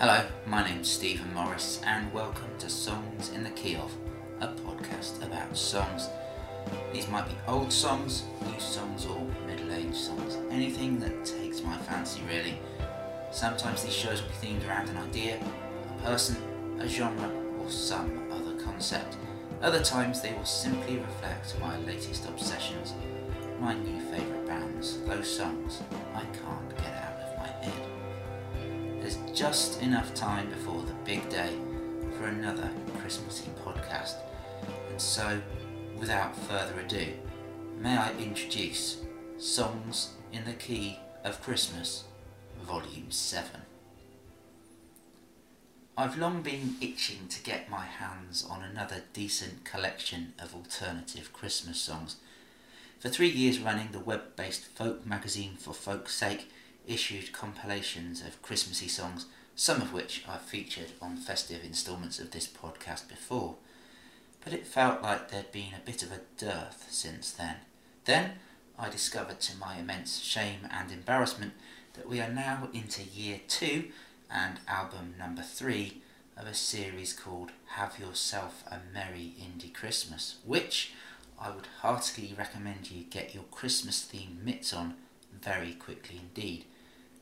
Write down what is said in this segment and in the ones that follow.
Hello, my name's Stephen Morris, and welcome to Songs in the Key of, a podcast about songs. These might be old songs, new songs, or middle aged songs. Anything that takes my fancy, really. Sometimes these shows will be themed around an idea, a person, a genre, or some other concept. Other times they will simply reflect my latest obsessions, my new favourite bands, those songs I can't get out just enough time before the big day for another Christmassy podcast, and so, without further ado, may I introduce Songs in the Key of Christmas, Volume 7. I've long been itching to get my hands on another decent collection of alternative Christmas songs. For three years running, the web based folk magazine For Folk's Sake issued compilations of Christmassy songs, some of which I've featured on festive instalments of this podcast before. But it felt like there'd been a bit of a dearth since then. Then I discovered to my immense shame and embarrassment that we are now into year two and album number three of a series called Have Yourself a Merry Indie Christmas, which I would heartily recommend you get your Christmas themed mitts on very quickly indeed,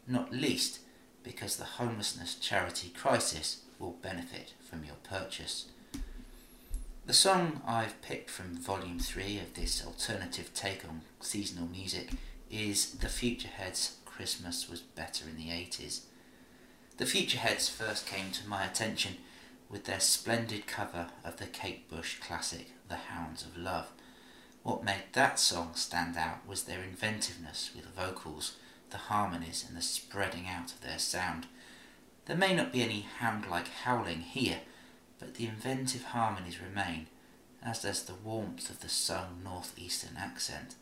not least because the homelessness charity crisis will benefit from your purchase. The song I've picked from volume 3 of this alternative take on seasonal music is The Futureheads' Christmas Was Better in the 80s. The Futureheads first came to my attention with their splendid cover of the Kate Bush classic The Hounds of Love. What made that song stand out was their inventiveness with vocals, the harmonies, and the spreading out of their sound. There may not be any hound like howling here, but the inventive harmonies remain, as does the warmth of the sung northeastern accent.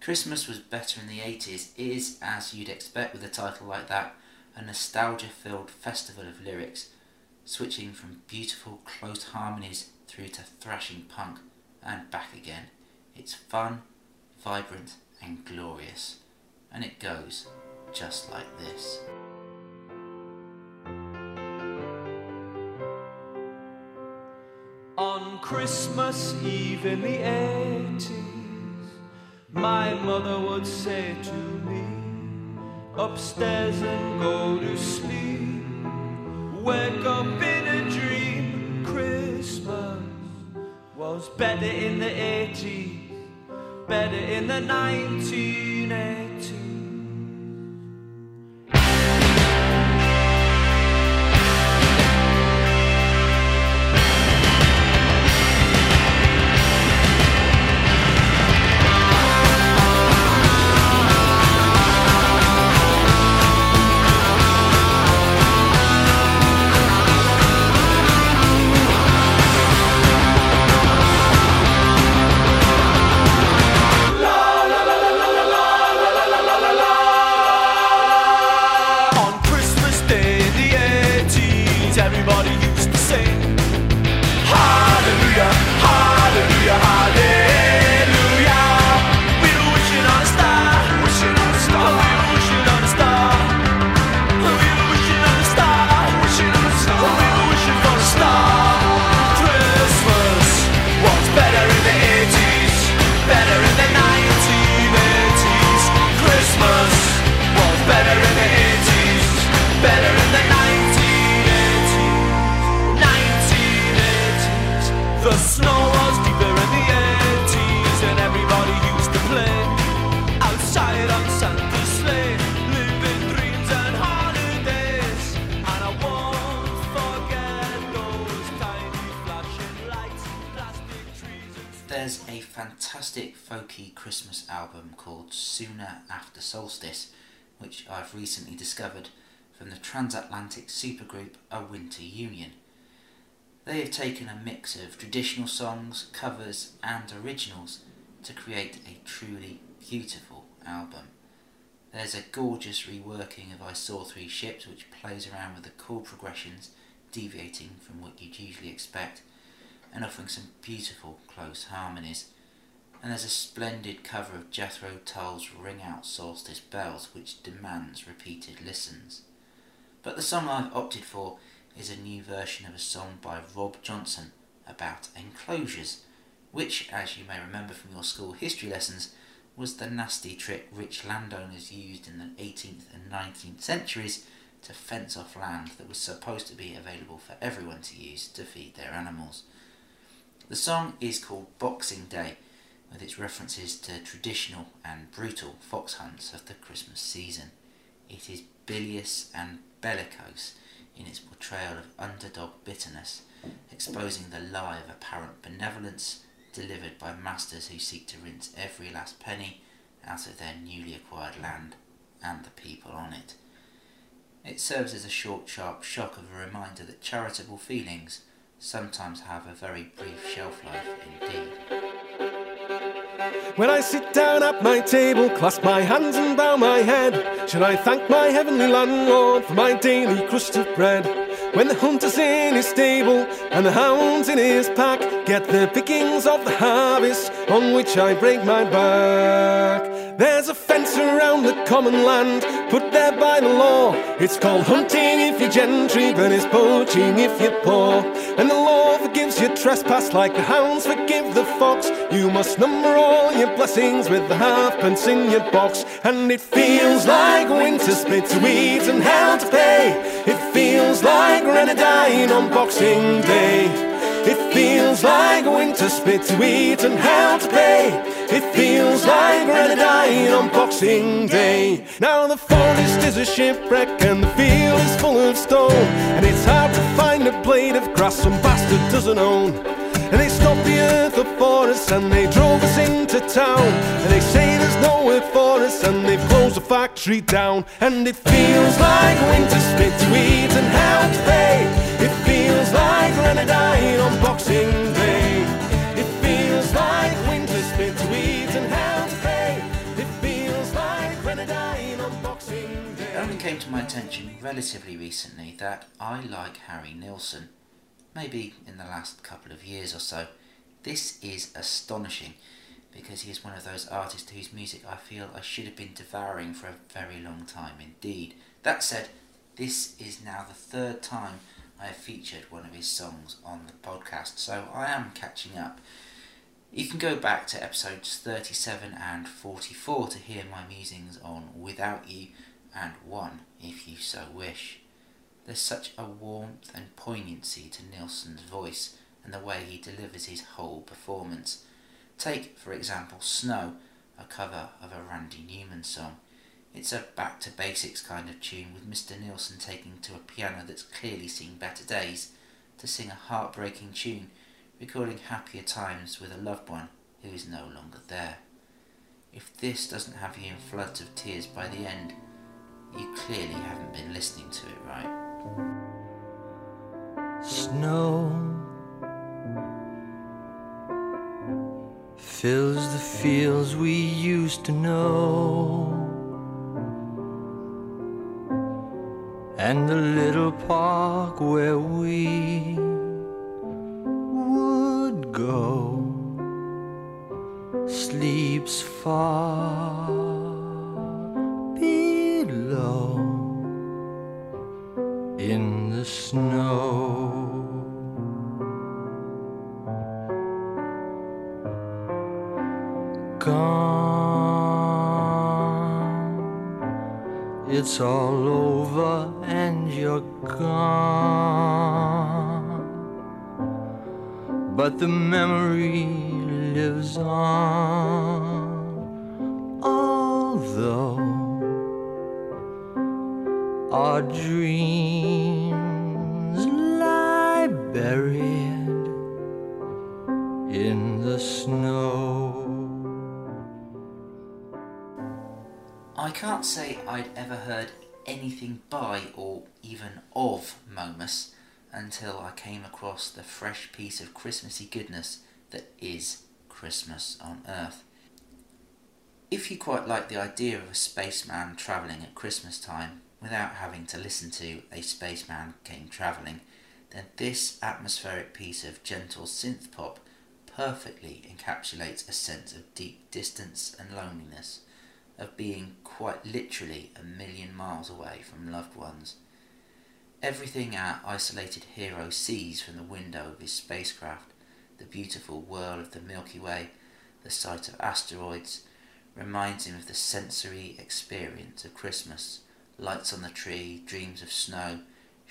Christmas was better in the 80s is, as you'd expect with a title like that, a nostalgia filled festival of lyrics, switching from beautiful close harmonies through to thrashing punk and back again. It's fun, vibrant, and glorious, and it goes just like this. On Christmas Eve in the 80s, my mother would say to me, Upstairs and go to sleep, wake up in a dream. Christmas was better in the 80s, better in the 1980s. Taken a mix of traditional songs, covers, and originals to create a truly beautiful album. There's a gorgeous reworking of I Saw Three Ships, which plays around with the chord progressions, deviating from what you'd usually expect, and offering some beautiful close harmonies. And there's a splendid cover of Jethro Tull's Ring Out Solstice Bells, which demands repeated listens. But the song I've opted for is a new version of a song by Rob Johnson about enclosures, which, as you may remember from your school history lessons, was the nasty trick rich landowners used in the 18th and 19th centuries to fence off land that was supposed to be available for everyone to use to feed their animals. The song is called Boxing Day, with its references to traditional and brutal fox hunts of the Christmas season. It is bilious and bellicose in its portrayal of underdog bitterness, exposing the lie of apparent benevolence delivered by masters who seek to rinse every last penny out of their newly acquired land and the people on it. It serves as a short, sharp shock of a reminder that charitable feelings sometimes have a very brief shelf life indeed. When I sit down at my table, clasp my hands and bow my head, should I thank my heavenly landlord for my daily crust of bread? When the hunter's in his stable and the hounds in his pack get the pickings of the harvest on which I break my back. There's a fence around the common land put there by the law. It's called hunting if you're gentry, but it's poaching if you're poor. And the law your trespass like the hounds forgive the fox. You must number all your blessings with the halfpence in your box. And it feels like winter spit to eat and hell to pay. It feels like Grenadine on Boxing Day. It feels like winter spit to eat and hell to pay. It feels like Grenadine on Boxing Day. Now the forest is a shipwreck and the field is full of stone. And it's hard to find a blade of grass some bastard doesn't own. And they stopped the earth up for us and they drove us into town. And they say there's nowhere for us and they've closed the factory down. And it feels like winter spit to eat and hell to pay. It feels like Grenadine on Boxing my attention relatively recently that I like Harry Nilsson, maybe in the last couple of years or so. This is astonishing because he is one of those artists whose music I feel I should have been devouring for a very long time indeed. That said, this is now the third time I have featured one of his songs on the podcast, so I am catching up. You can go back to episodes 37 and 44 to hear my musings on Without You and One if you so wish. There's such a warmth and poignancy to Nilsson's voice and the way he delivers his whole performance. Take, for example, Snow, a cover of a Randy Newman song. It's a back to basics kind of tune with Mr. Nilsson taking to a piano that's clearly seen better days to sing a heartbreaking tune, recording happier times with a loved one who is no longer there. If this doesn't have you in floods of tears by the end, you clearly haven't been listening to it right. Snow fills the fields we used to know, and the little park where we would go sleeps far the snow. Gone, it's all over and you're gone. But the memory lives on, although our dreams buried in the snow. I can't say I'd ever heard anything by or even of Momus until I came across the fresh piece of Christmassy goodness that is Christmas on Earth. If you quite like the idea of a spaceman travelling at Christmas time without having to listen to A Spaceman Came Travelling, then this atmospheric piece of gentle synth pop perfectly encapsulates a sense of deep distance and loneliness, of being quite literally a million miles away from loved ones. Everything our isolated hero sees from the window of his spacecraft, the beautiful whirl of the Milky Way, the sight of asteroids, reminds him of the sensory experience of Christmas. Lights on the tree, dreams of snow,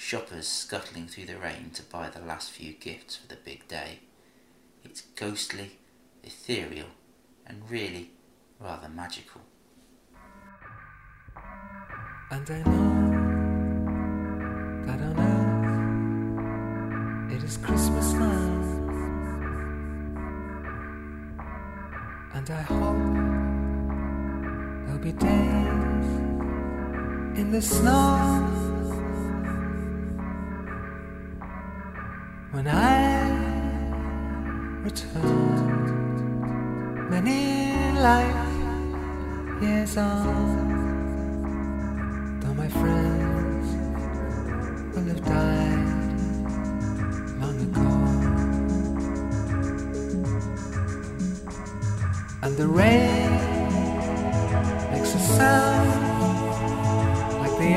shoppers scuttling through the rain to buy the last few gifts for the big day. It's ghostly, ethereal, and really rather magical. And I know that on earth it is Christmas now. And I hope there'll be days in the snow when I return many life years on. Though my friends will have died long ago. And the rain makes a sound like the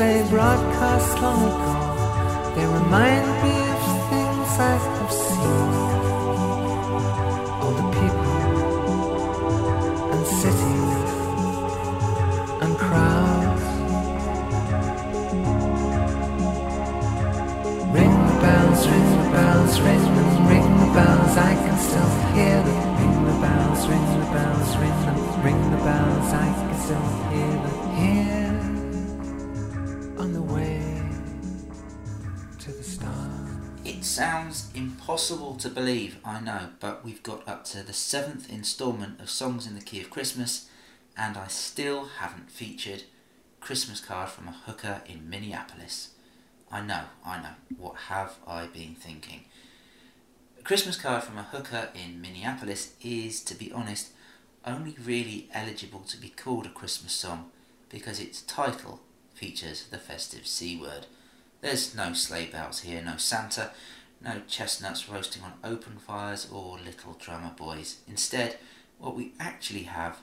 they broadcast long ago. They remind me of things I have seen. All the people and cities and crowds. Ring the bells, ring the bells, ring them, ring the bells. I can still hear them. Ring the bells, ring the bells, ring them, ring the bells. I can still hear them. Here sounds impossible to believe, I know, but we've got up to the seventh instalment of Songs in the Key of Christmas, and I still haven't featured Christmas Card from a Hooker in Minneapolis. I know, I know, what have I been thinking? A Christmas Card from a Hooker in Minneapolis is, to be honest, only really eligible to be called a Christmas song because its title features the festive C word. There's no sleigh bells here, no Santa, no chestnuts roasting on open fires or little drummer boys. Instead, what we actually have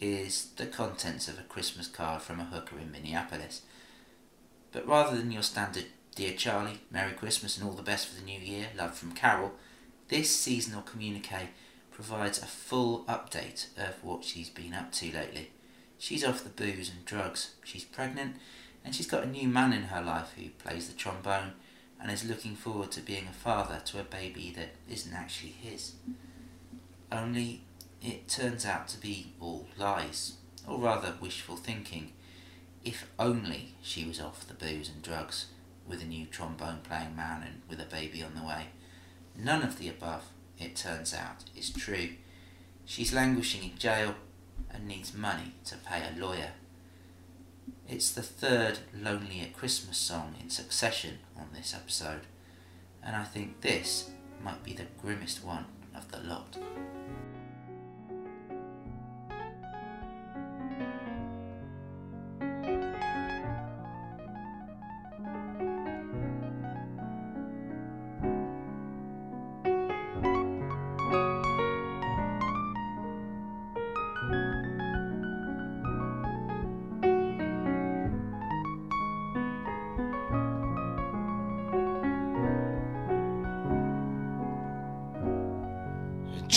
is the contents of a Christmas card from a hooker in Minneapolis. But rather than your standard Dear Charlie, Merry Christmas and all the best for the new year, love from Carol, this seasonal communique provides a full update of what she's been up to lately. She's off the booze and drugs, she's pregnant, and she's got a new man in her life who plays the trombone and is looking forward to being a father to a baby that isn't actually his. Only it turns out to be all lies, or rather wishful thinking. If only she was off the booze and drugs, with a new trombone playing man and with a baby on the way. None of the above, it turns out, is true. She's languishing in jail and needs money to pay a lawyer. It's the third Lonely at Christmas song in succession on this episode, and I think this might be the grimmest one of the lot.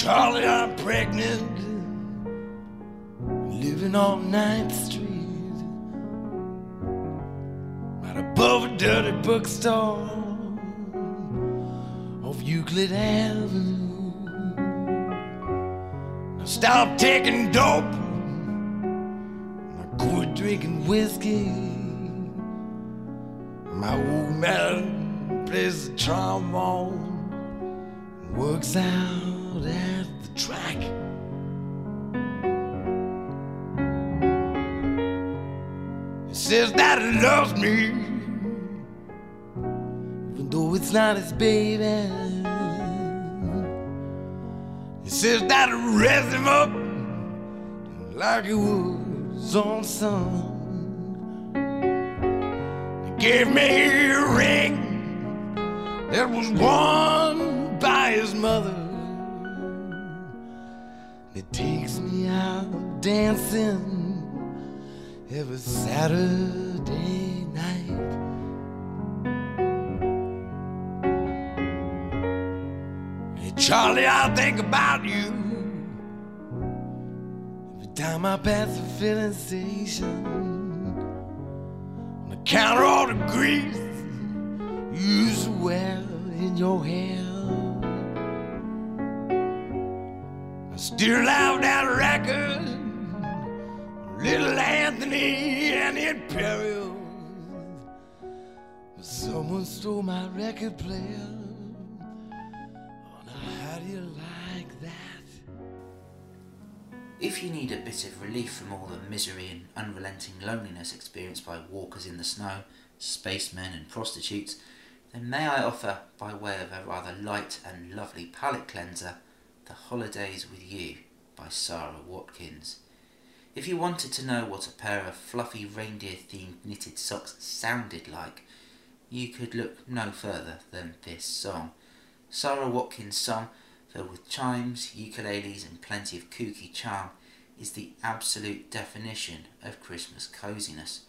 Charlie, I'm pregnant, living on 9th Street, right above a dirty bookstore off Euclid Avenue. Now stop taking dope, I quit drinking whiskey. My old man plays the trombone. Works out at the track. He says that he loves me, even though it's not his baby. He says that he raised him up like he was on son. gave me a ring that was worn by his mother. Takes me out dancing every Saturday night. Hey, Charlie, I think about you every time I pass the filling station. On the counter, all the grease you used to wear in your hair. Still love that record, Little Anthony and the Imperials. Someone stole my record player. Oh, now how do you like that? If you need a bit of relief from all the misery and unrelenting loneliness experienced by walkers in the snow, spacemen, and prostitutes, then may I offer, by way of a rather light and lovely palate cleanser, The Holidays with You by Sara Watkins. If you wanted to know what a pair of fluffy reindeer themed knitted socks sounded like, you could look no further than this song. Sara Watkins' song, filled with chimes, ukuleles, and plenty of kooky charm, is the absolute definition of Christmas coziness,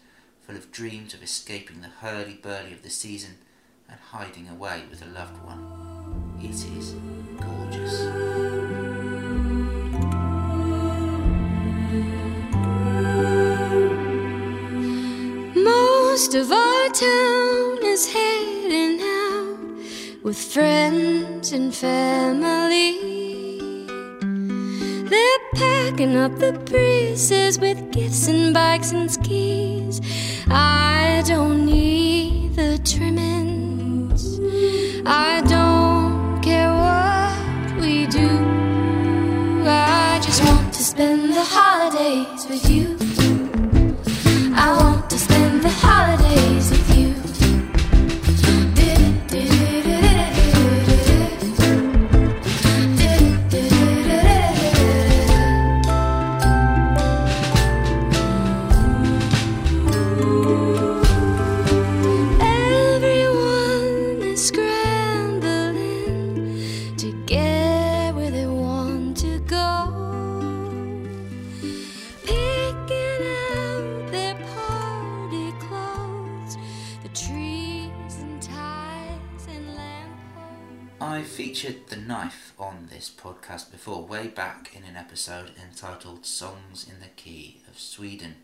full of dreams of escaping the hurly-burly of the season and hiding away with a loved one. It is gorgeous. Most of our town is heading out with friends and family. They're packing up the breezes with gifts and bikes and skis. I don't need the trimmings. I don't care what we do. I just want to spend the holidays with you. I featured the knife on this podcast before, way back in an episode entitled Songs in the Key of Sweden.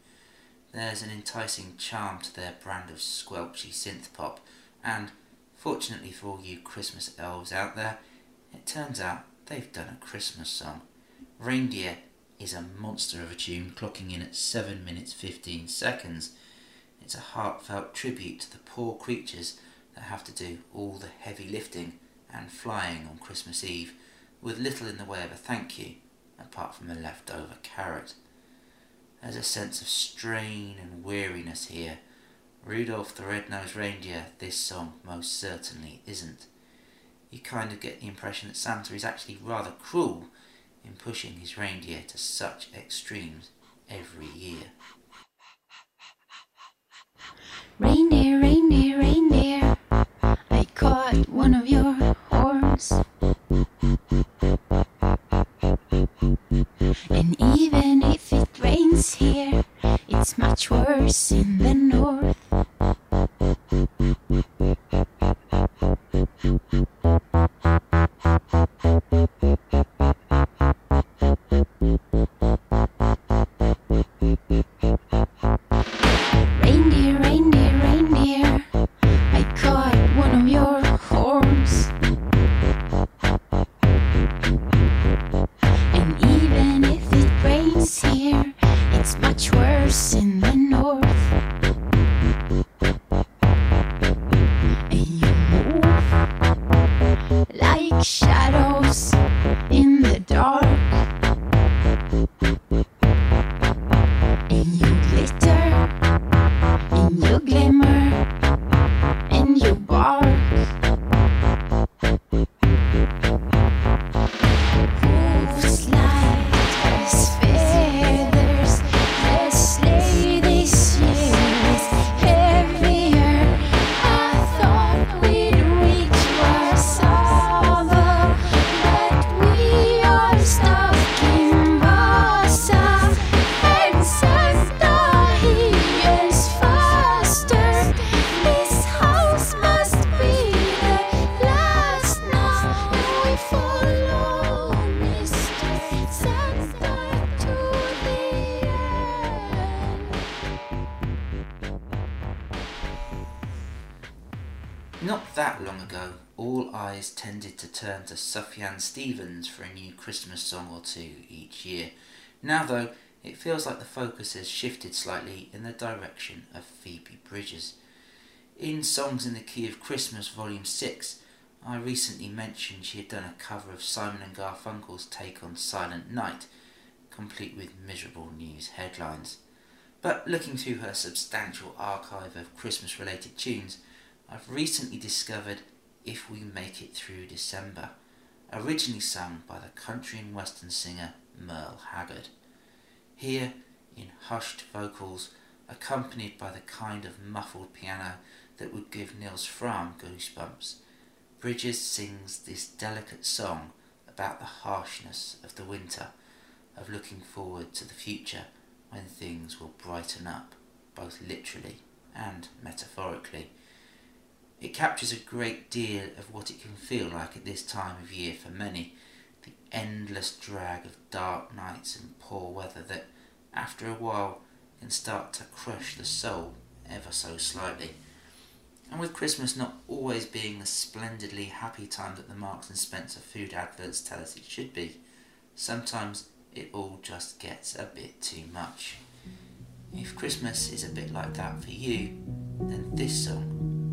There's an enticing charm to their brand of squelchy synth pop, and fortunately for all you Christmas elves out there, it turns out they've done a Christmas song. Reindeer is a monster of a tune, clocking in at 7 minutes 15 seconds. It's a heartfelt tribute to the poor creatures that have to do all the heavy lifting and flying on Christmas Eve, with little in the way of a thank you, apart from a leftover carrot. There's a sense of strain and weariness here. Rudolph the Red-Nosed Reindeer, this song most certainly isn't. You kind of get the impression that Santa is actually rather cruel in pushing his reindeer to such extremes every year. Reindeer, Sufjan Stevens for a new Christmas song or two each year. Now, though, it feels like the focus has shifted slightly in the direction of Phoebe Bridgers. In Songs in the Key of Christmas, Volume 6, I recently mentioned she had done a cover of Simon and Garfunkel's take on Silent Night, complete with miserable news headlines. But looking through her substantial archive of Christmas related tunes, I've recently discovered If We Make It Through December, originally sung by the country and western singer Merle Haggard. Here, in hushed vocals, accompanied by the kind of muffled piano that would give Nils Frahm goosebumps, Bridgers sings this delicate song about the harshness of the winter, of looking forward to the future when things will brighten up, both literally and metaphorically. It captures a great deal of what it can feel like at this time of year for many, the endless drag of dark nights and poor weather that, after a while, can start to crush the soul ever so slightly. And with Christmas not always being the splendidly happy time that the Marks and Spencer food adverts tell us it should be, sometimes it all just gets a bit too much. If Christmas is a bit like that for you, then this song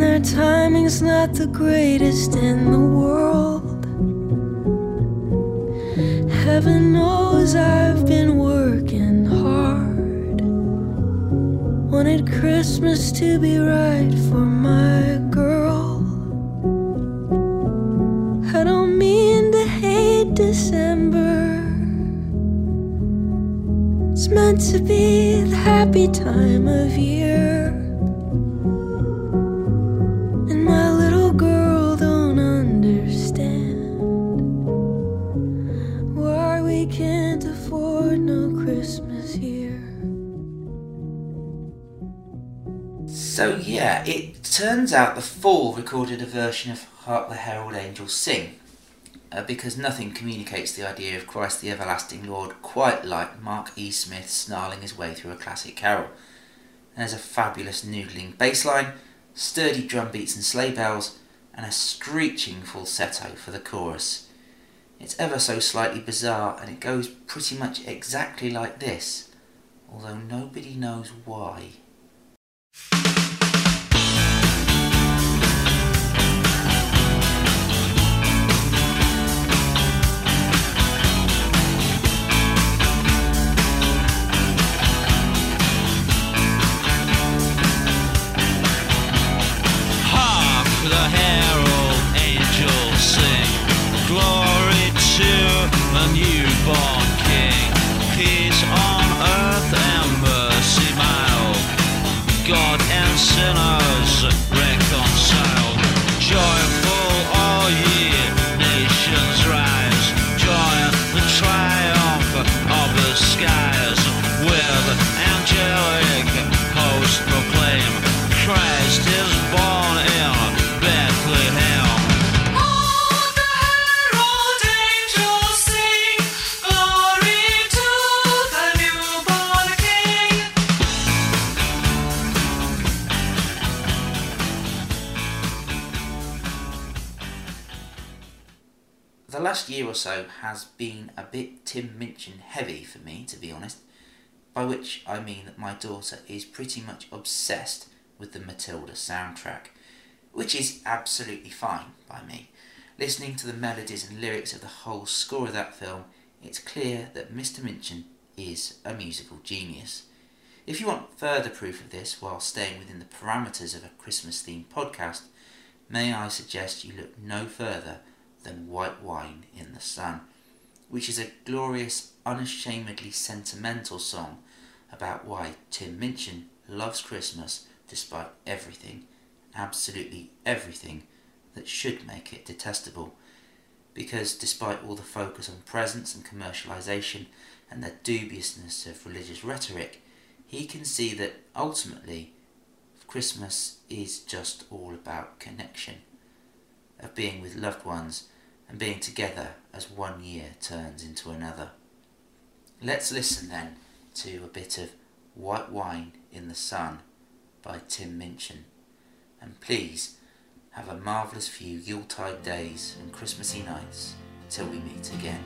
And their timing's not the greatest in the world. Heaven knows I've been working hard. Wanted Christmas to be right for my girl. I don't mean to hate December. It's meant to be the happy time of year. Turns out the Fall recorded a version of Hark the Herald Angels Sing, uh, because nothing communicates the idea of Christ the Everlasting Lord quite like Mark E. Smith snarling his way through a classic carol. There's a fabulous noodling bass line, sturdy drum beats and sleigh bells, and a screeching falsetto for the chorus. It's ever so slightly bizarre, and it goes pretty much exactly like this, although nobody knows why. Has been a bit Tim Minchin heavy for me, to be honest, by which I mean that my daughter is pretty much obsessed with the Matilda soundtrack, which is absolutely fine by me. Listening to the melodies and lyrics of the whole score of that film, it's clear that Mr. Minchin is a musical genius. If you want further proof of this while staying within the parameters of a Christmas themed podcast, may I suggest you look no further than White Wine in the Sun, which is a glorious, unashamedly sentimental song about why Tim Minchin loves Christmas despite everything, absolutely everything, that should make it detestable. Because despite all the focus on presents and commercialisation and the dubiousness of religious rhetoric, he can see that ultimately Christmas is just all about connection, of being with loved ones and being together as one year turns into another. Let's listen then to a bit of White Wine in the Sun by Tim Minchin. And please have a marvellous few Yuletide days and Christmassy nights till we meet again.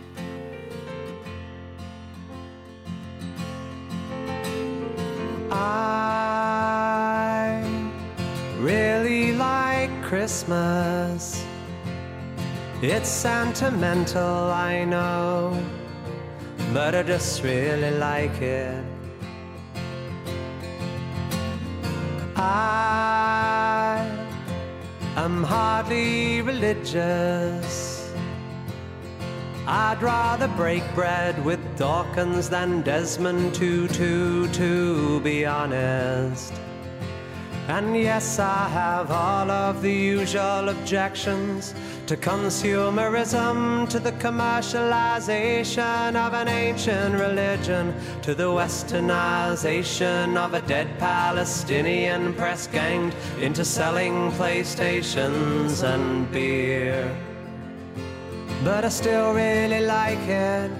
I Christmas. It's sentimental, I know, but I just really like it. I am hardly religious. I'd rather break bread with Dawkins than Desmond Tutu, to be honest. And yes, I have all of the usual objections to consumerism, to the commercialization of an ancient religion, to the westernization of a dead Palestinian press ganged into selling PlayStations and beer. But I still really like it.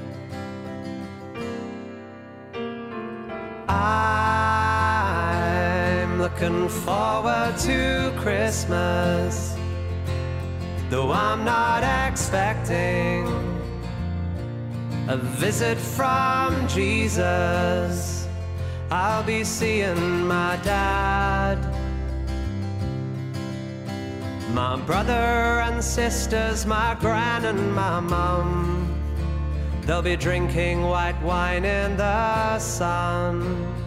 I'm looking forward to Christmas. Though I'm not expecting a visit from Jesus, I'll be seeing my dad. My brother and sisters, my gran and my mum. They'll be drinking white wine in the sun.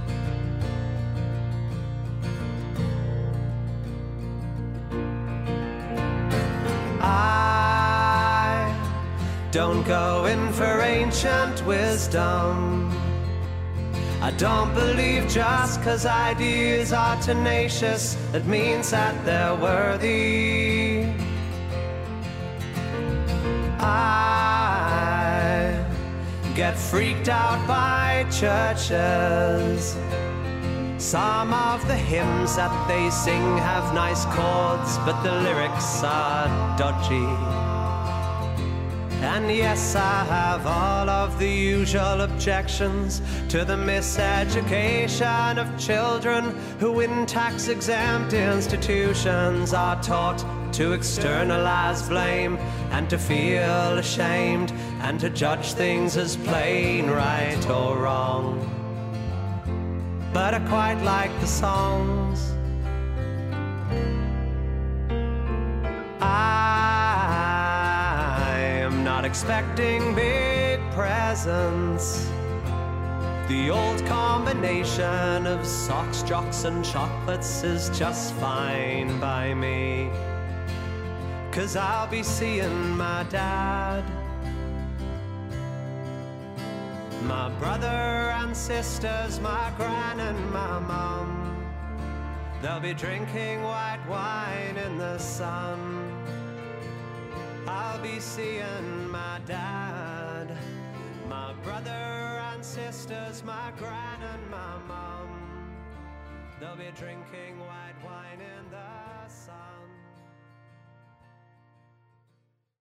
Don't go in for ancient wisdom. I don't believe just cause ideas are tenacious, it means that they're worthy. I get freaked out by churches. Some of the hymns that they sing have nice chords, but the lyrics are dodgy. And yes, I have all of the usual objections to the miseducation of children who, in tax exempt institutions, are taught to externalize blame and to feel ashamed and to judge things as plain right or wrong. But I quite like the songs. I expecting big presents. The old combination of socks, jocks, and chocolates is just fine by me. Cause I'll be seeing my dad. My brother and sisters, my gran and my mum. They'll be drinking white wine in the sun. I'll be seeing my dad, my brother and sisters, my gran and my mum. They'll be drinking white wine in the